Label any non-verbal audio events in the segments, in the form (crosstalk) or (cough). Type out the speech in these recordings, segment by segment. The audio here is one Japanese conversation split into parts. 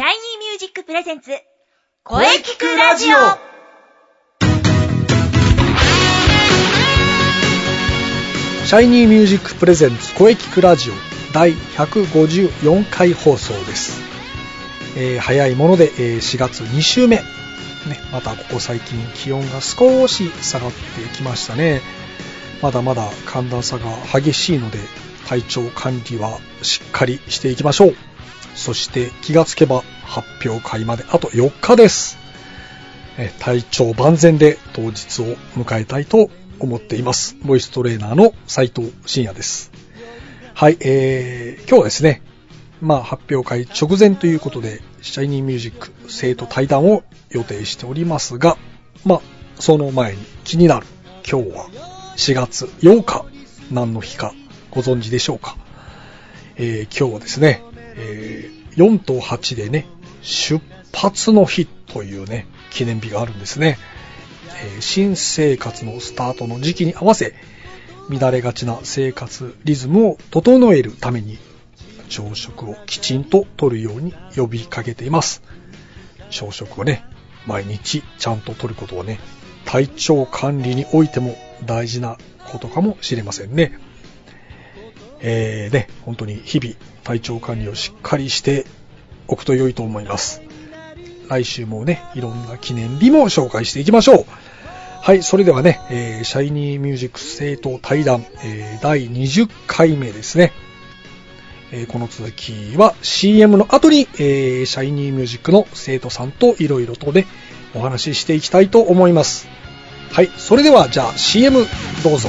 シャイニーミュージック presents 声キクラジオシャイニーミュージック presents 声キクラジオ第154回放送です。えー早いもので、えー4月2週目。ね、またここ最近気温が少し下がってきましたね。まだまだ寒暖差が激しいので、体調管理はしっかりしていきましょう。そして気がつけば発表会まであと4日です。体調万全で当日を迎えたいと思っています。ボイストレーナーの斉藤慎也です。はい、えー、今日はですね、まあ発表会直前ということで、シャイニーミュージック生徒対談を予定しておりますが、まあその前に気になる今日は4月8日何の日かご存知でしょうか？えー今日はですね、えー4と8でね、出発の日というね、記念日があるんですね。えー新生活のスタートの時期に合わせ、乱れがちな生活リズムを整えるために、朝食をきちんととるように呼びかけています。朝食をね、毎日ちゃんととることはね、体調管理においても大事なことかもしれませんね。えー、ね、本当に日々体調管理をしっかりしておくと良いと思います。来週もね、いろんな記念日も紹介していきましょう。はい、それではね、えーシャイニーミュージック生徒対談、えー第20回目ですね。えーこの続きは CM の後に、えーシャイニーミュージックの生徒さんといろいろとね、お話ししていきたいと思います。はい、それではじゃあ CM どうぞ。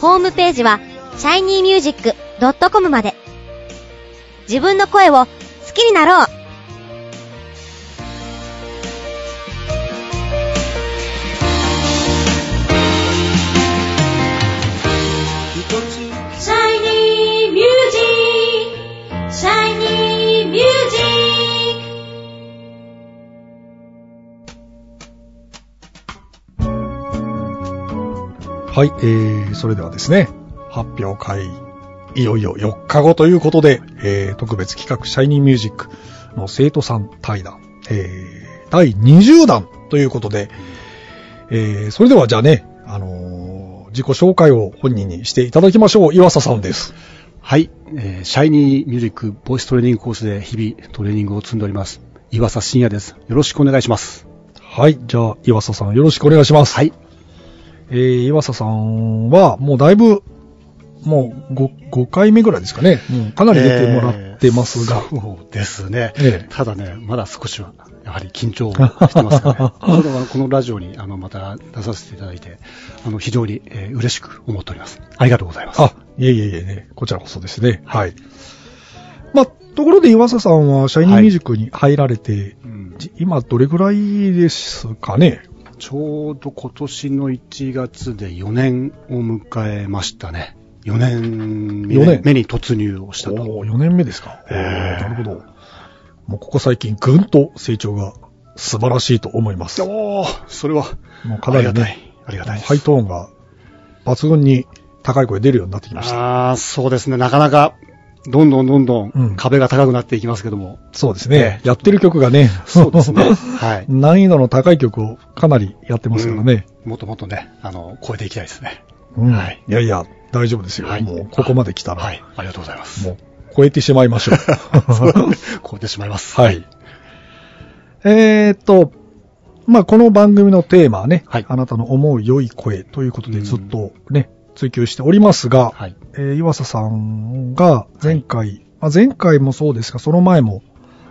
ホームページは shinymusic.com まで。自分の声を好きになろう。シャイニーミュージック。シャイニーミュージはい、えー、それではですね、発表会、いよいよ4日後ということで、えー、特別企画、シャイニーミュージックの生徒さん対談、えー、第20弾ということで、えー、それではじゃあね、あのー自己紹介を本人にしていただきましょう。岩佐さんです。はい、えーシャイニーミュージックボイストレーニングコースで日々トレーニングを積んでおります。岩佐信也です。よろしくお願いします。はい、じゃあ、岩佐さんよろしくお願いします。はい。えー、岩佐さんは、もうだいぶ、もう 5, 5回目ぐらいですかね。もうかなり出てもらってますが。えーそうですね。ええただね、まだ少しは、やはり緊張してますかね。(laughs) このこのラジオに、あの、また出させていただいて、あの、非常に、えー嬉しく思っております。ありがとうございます。あ、いえいえいえね、こちらこそですね。はい。まあ、ところで岩佐さんは、シャイニーミュージックに入られて、うんじ今どれぐらいですかね？ちょうど今年の1月で4年を迎えましたね。4年目四年？目に突入をしたと。おー4年目ですか？ええなるほど。もうここ最近ぐんと成長が素晴らしいと思います。おー、それは、もうかなりありがたいね、。ありがたい。ハイトーンが抜群に高い声出るようになってきました。ああ、そうですね。なかなか、どんどんどんどうんん壁が高くなっていきますけども。そうですね。ええやってる曲がね、そうですね。(laughs) はい。難易度の高い曲をかなりやってますからね。もっともっとね、あの、超えていきたいですね。うんはいいやいや、大丈夫ですよ。はいもうここまで来たら、はい。ありがとうございます。もう超えてしまいましょう。(laughs) 超えてしまいます。はい。えーっと、まあ、この番組のテーマはね、はいあなたの思う良い声ということでうんずっとね、追求しておりますが、はい。えー岩佐さんが前回、まあ、前回もそうですが、その前も、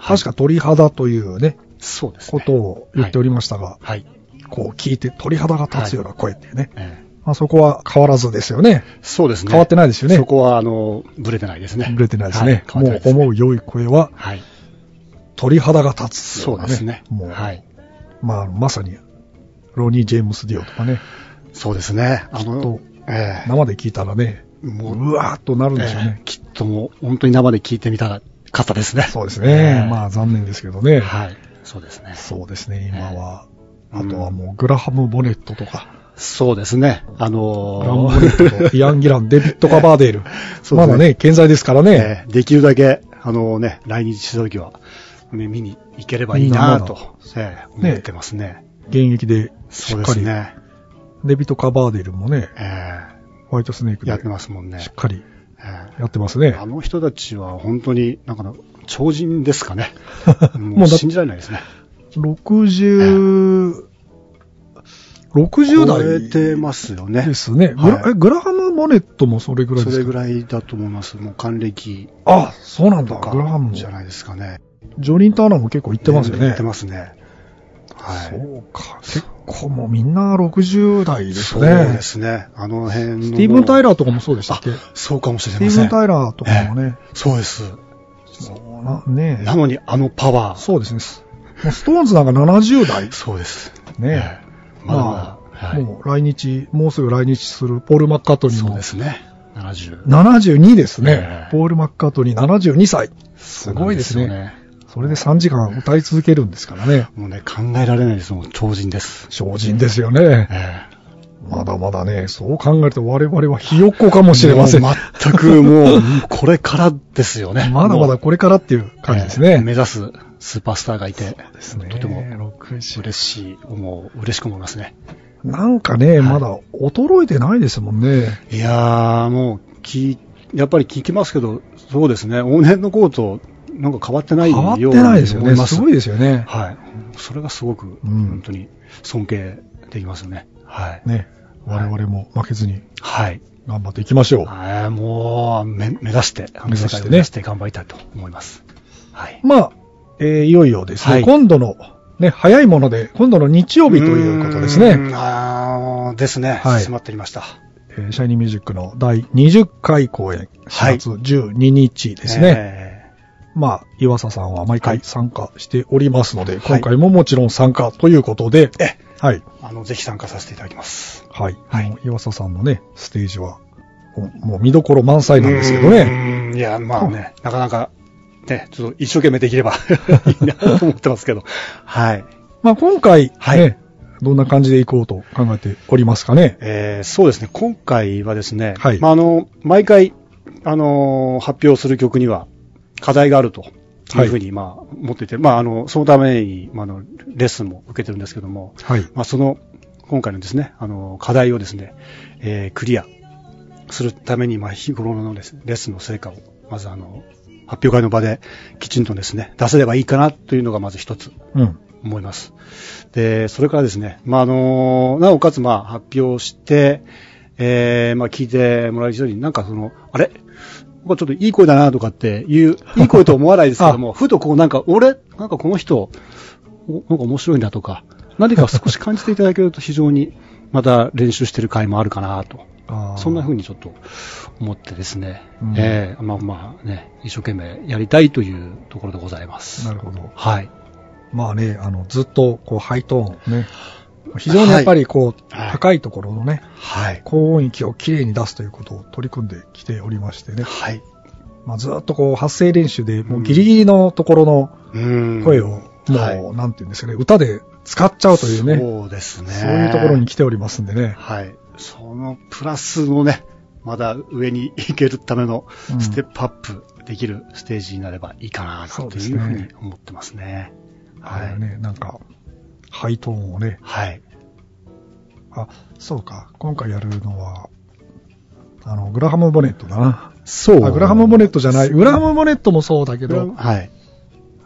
確か鳥肌というね、そうですね。ことを言っておりましたが、はい。こう聞いて鳥肌が立つような声っていうね。ええまあそこは変わらずですよね。そうですね。変わってないですよねそこは、あの、ブレてないですね。ぶれてないですね。もう思う良い声ははい。鳥肌が立つ。そうですね。もう、はい。まあまさに、ロニー・ジェームス・ディオとかね、そうですね。あの、ええ生で聞いたらね、もうわーっとなるんでしょうね。ええきっともう、本当に生で聞いてみたかったですね。そうですね。ええまあ残念ですけどね。はい。そうですね。そうですね、今は。ええあとはもうグラハム・ボネットとか、そうですね。あグラハム・のボネットとイアン・ギラン、デビッド・カバーデール。(laughs) そうねまだね、健在ですからね。ええできるだけ、あのね、来日した時は、ね見に行ければいいなと、ええ思ってますね。現役でしそうでっかり、すね。デビッド・カバーデールもね、えホワイトスネークでえやってますもんねしっ。かりえやってますねえ。あの人たちは本当に、なんかな、超人ですかね。(laughs) もう信じられないですね。60、60代超えてますよね。ですね。グラはいえグラハム・ボネットもそれぐらいですか？それぐらいだと思います。もう還暦あ、そうなんだ。グラハムじゃないですかね。ョニー・ターナーも結構行ってますよね。行ってますね。はい。そうか。結構もうみんな60代ですそうね。ですね。あの辺の。スティーブン・タイラーとかもそうでしたっけ？あそうかもしれスティーブン・ません。タイラーとかもね。そうです。そうな、ねなのにあのパワー。そうですね。もうストーンズなんか70代。そうです。ねええまだまだ。はいもう来日、もうすぐ来日するポール・マッカートニーもそうですね。70。72ですね。ええポール・マッカートニー72歳。すごいですね。それで3時間歌い続けるんですからね。もうね、考えられないです。もう超人です。精進ですよね。えまだまだね、そう考えると我々はひよっこかもえしれません。全くもう、これからですよね。だまもうだこれからっていう感じですええね。目指すスーパースターがいて、ですね。とても60嬉しい、もう嬉しく思いますね。なんかね、いまだ衰えてないですもんね。いやー、もう、き、やっぱり聞きますけど、そうですね、往年の頃と、なんか変わってないように変わってないですよね。す。すごいですよね。はい。それがすごく、うん本当に尊敬できますよね。はい。ね。我々も負けずにはい。頑張っていきましょう。はい、もう、め目指して、目指して目指して頑張りたいと思います。はい。まあ、えーいよいよですね、はい今度の、ね、早いもので、今度の日曜日ということですね。あーですね。はい迫ってきました。えーシャイニーミュージックの第20回公演、はい4月12日ですね。えまあ、岩佐さんは毎回はい参加しておりますので、い今回ももちろん参加ということで、えはい。ーあの、ぜひ参加させていただきます。はい。はい岩佐さんのね、ステージは、もう見どころ満載なんですけどうね。いや、まあね、なかなか、ね、ちょっと一生懸命できれば (laughs) いいなと思ってますけど。はい。まあ、今回、ね、はいどんな感じでいこうと考えておりますかね？えーそうですね、今回はですね、はいまあ、あの、毎回、あのー発表する曲には課題があるというふうに、まあ、思っていて、まあ、あの、そのために、まあ、あの、レッスンも受けてるんですけども、はい。まあ、その、今回のですね、あの、課題をですね、えークリアするために、まあ、日頃のですね、レッスンの成果を、まずあの、発表会の場できちんとですね、出せればいいかなというのがまず一つうん。思います。で、それからですね、まあ、あの、なおかつ、まあ、発表して、えー、まあ、聞いてもらえる人に、なんかその、あれ？僕はちょっといい声だなとかっていう、(laughs) いい声と思わないですけども、ふとこうなんか、俺、なんかこの人、おなんか面白いなとか、何か少し感じていただけると非常に、また練習してる回もあるかなと。あーそんな風にちょっと思ってですね、うんええまあまあね、一生懸命やりたいというところでございます。なるほど。はい。まあね、あの、ずっと、こう、ハイトーンね。非常にやっぱり、こう、はい高いところのね、はい。高音域をきれいに出すということを取り組んできておりましてね。はい。まあ、ずっとこう、発声練習で、もうギリギリのところのうん声を、もう、はいなんていうんですかね、歌で使っちゃうというね、そうですね。そういうところに来ておりますんでね。はい。そのプラスのね、まだ上に行けるためのうんステップアップできるステージになればいいかなというふうに思ってますね。はい。あれね、なんか、ハイトーンをね、はい。あ、そうか、今回やるのは、あの、グラハム・ボネットだな。そあグラハム・ボネットじゃない、グラハム・ボネットもそうだけど、はい。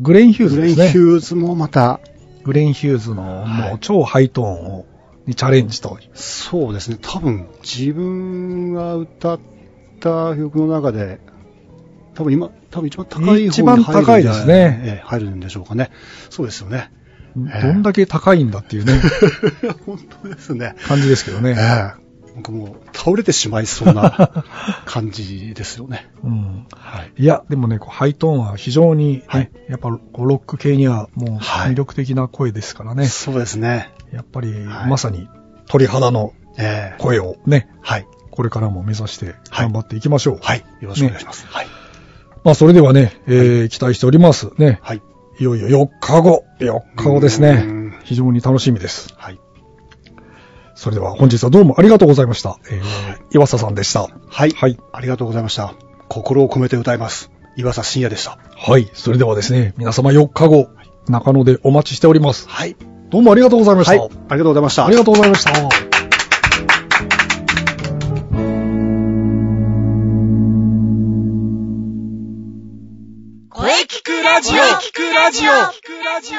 グレン・ヒューズグレン・ですね。ヒューズもまた、グレン・ヒューズのもう超ハイトーンを、にチャレンジと。そうですね。多分、自分が歌った曲の中で、多分今、多分一番高い方に入るんじゃ一番高いですねええ入るんでしょうかね。そうですよね。ええどんだけ高いんだっていうね、(laughs) 本当ですね。感じですけどええね。なんかもう倒れてしまいそうな (laughs) 感じですよね。うん。はい。いや、でもね、こうハイトーンは非常に、ねはいやっぱロック系にはもうはい魅力的な声ですからね。そうですね。やっぱり、はいまさに鳥肌のええ声をね、はい。これからも目指して頑張っていきましょう。はい。よろしくお願いします。はい。まあ、それではね、えー期待しております。ね。はい。いよいよ4日後、4日後ですねうん。非常に楽しみです。はい。それでは本日はどうもありがとうございました。えー、岩佐さんでした。はい。はい。ありがとうございました。心を込めて歌います。岩佐信也でした。はい。それではですね、皆様4日後、中野でお待ちしております。はい。どうもありがとうございました。はい。ありがとうございました。ありがとうございました。聞くラジオ聞くラジオ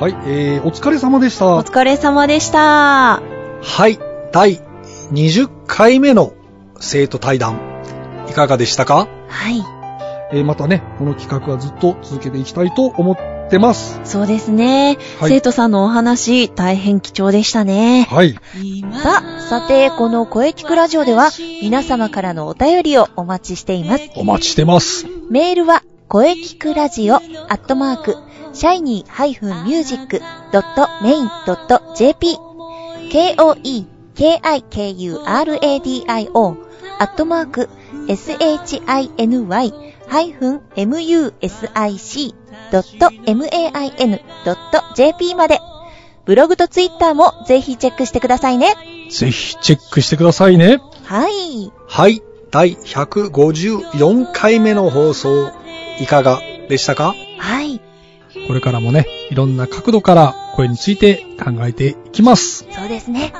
はい、えー、お疲れ様でした。お疲れ様でした。はい、第20回目の生徒対談、いかがでしたか？はい。えー、またね、この企画はずっと続けていきたいと思ってます。そうですね。はい生徒さんのお話、大変貴重でしたね。はい。さあ、さて、この声聞くラジオでは、皆様からのお便りをお待ちしています。お待ちしてます。メールは、声聞くラジオ、アットマーク、shiny-music.main.jp、k-o-e-k-i-k-u-r-a-d-i-o、アットマーク、shiny-music.main.jp まで、ブログとツイッターもぜひチェックしてくださいね。ぜひチェックしてくださいね。はい。はい、第154回目の放送、いかがでしたか？はい。これからもね、いろんな角度から声について考えていきます。そうですね。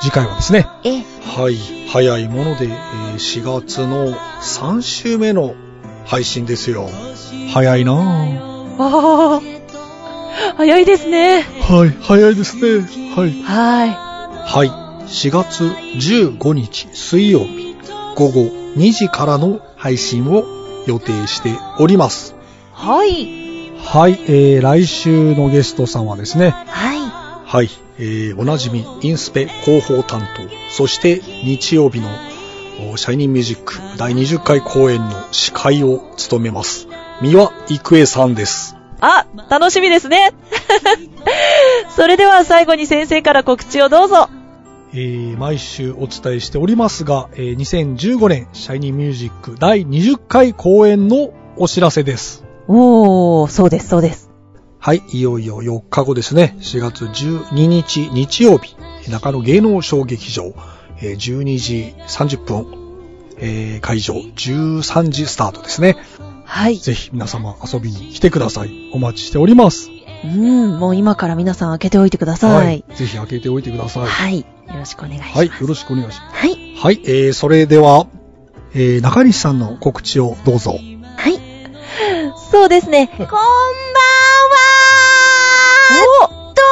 次回はですね、ええ、はい、早いもので、えー4月の3週目の配信ですよ。早いなぁ。ああ、早いですね。はい、早いですね。はい。ははい、4月15日水曜日午後2時からの配信を予定しております。い。はい。はい、えー、来週のゲストさんはですね、はい。はい、えー、おなじみインスペ広報担当、そして日曜日のおシャイニーミュージック第20回公演の司会を務めます。三輪郁恵さんです。あ、楽しみですね。(laughs) それでは最後に先生から告知をどうぞ。えー毎週お伝えしておりますが、えー2015年シャイニーミュージック第20回公演のお知らせです。おー、そうです、そうです。はい、いよいよ4日後ですね。4月12日日曜日、中野芸能小劇場、えー12時30分、えー会場13時スタートですね。はい。ぜひ皆様遊びに来てください。お待ちしております。うん、もう今から皆さん開けておいてください。ぜひ開けておいてください。はい。よろしくお願いします。はい、よろしくお願いします。はい。はい、えー、それでは、えー、中西さんの告知をどうぞ。はい。そうですね。こんばんはおっと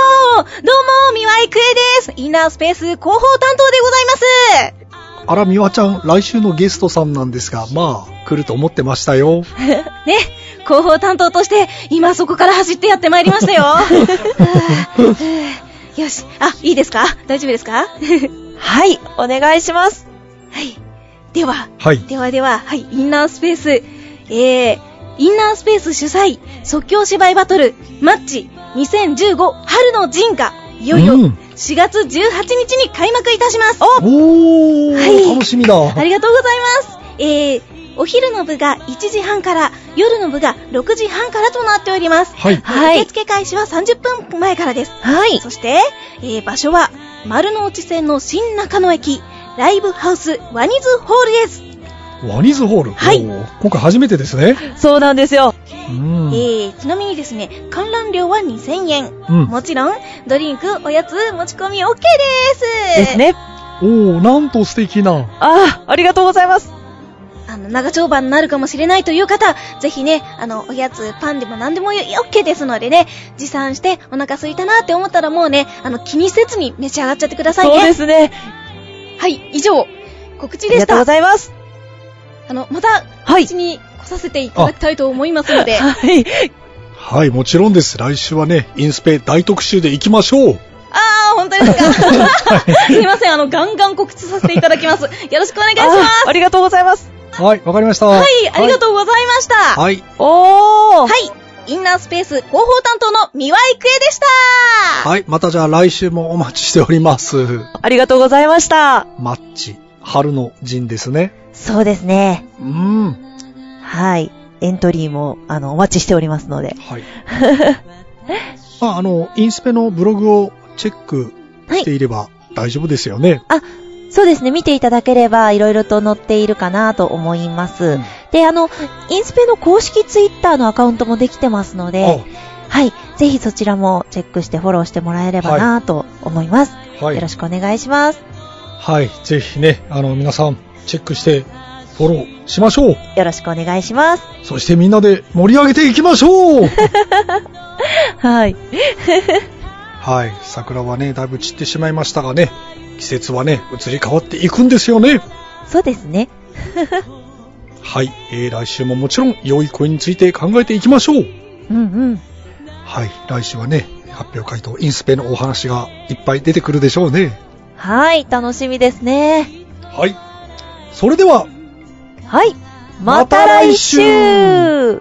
どうも、三輪郁恵です。インナースペース広報担当でございます。あら、みわちゃん、来週のゲストさんなんですが、まあ、来ると思ってましたよ。(laughs) ね、広報担当として、今そこから走ってやってまいりましたよ。(laughs) よし。あ、いいですか？大丈夫ですか？(laughs) はい、お願いします。はい。では、はい。ではでは、はい、インナースペース、えー、インナースペース主催、即興芝居バトル、マッチ2015春の陣が、いよいようん4月18日に開幕いたします。おー、はい楽しみだ。ありがとうございます。えー、お昼の部が1時半から、夜の部が6時半からとなっております。はい。はい受付開始は30分前からです。はい。そして、えー、場所は、丸の内線の新中野駅、ライブハウスワニズホールです。ワニズホール。はい今回初めてですね。そうなんですよ。うん。えー、ちなみにですね、観覧料は2000円。うんもちろん、ドリンク、おやつ、持ち込み OK です。です。ね。おー、なんと素敵な。あー、ありがとうございます。あの、長丁場になるかもしれないという方、ぜひね、あの、おやつ、パンでも何でもいい OK ですのでね、持参してお腹空いたなって思ったらもうね、あの、気にせずに召し上がっちゃってくださいね。そうですね。はい、以上、告知でしたありがとうご。ざいます。あの、また、はい告知に来させていただきたいと思いますので、(laughs) はい。はい、もちろんです。来週はね、インスペ大特集で行きましょう。あー、本当ですか。(laughs) すいません、あの、ガンガン告知させていただきます。よろしくお願いします。あありがとうございます。はい、わかりました。ははい、ありがとうございました。ははい。おー。い、インナースペース広報担当の三輪郁恵でした。はい、またじゃあ来週もお待ちしております。ありがとうございました。マッチ、春の陣ですね。そうですね。うん。はい。エントリーも、あの、お待ちしておりますので。はい。ま (laughs) あ、あの、インスペのブログをチェックしていれば大丈夫ですよね。そうですね。見ていただければ、いろいろと載っているかなと思います。うんで、あの、インスペの公式ツイッターのアカウントもできてますので、はい。ぜひそちらもチェックしてフォローしてもらえればなと思います。あはい。よろしくお願いします。はい。ぜひね、あの、皆さん、チェックして、フォローしましょう。よろしくお願いします。そしてみんなで盛り上げていきましょう (laughs) はい。(laughs) はい。桜はね、だいぶ散ってしまいましたがね、季節はね、移り変わっていくんですよね。そうですね。(laughs) はい。えー、来週ももちろん、良い声について考えていきましょう。うんうん。はい。来週はね、発表会とインスペのお話がいっぱい出てくるでしょうね。はい。楽しみですね。はい。それでは、はい。ままたた来週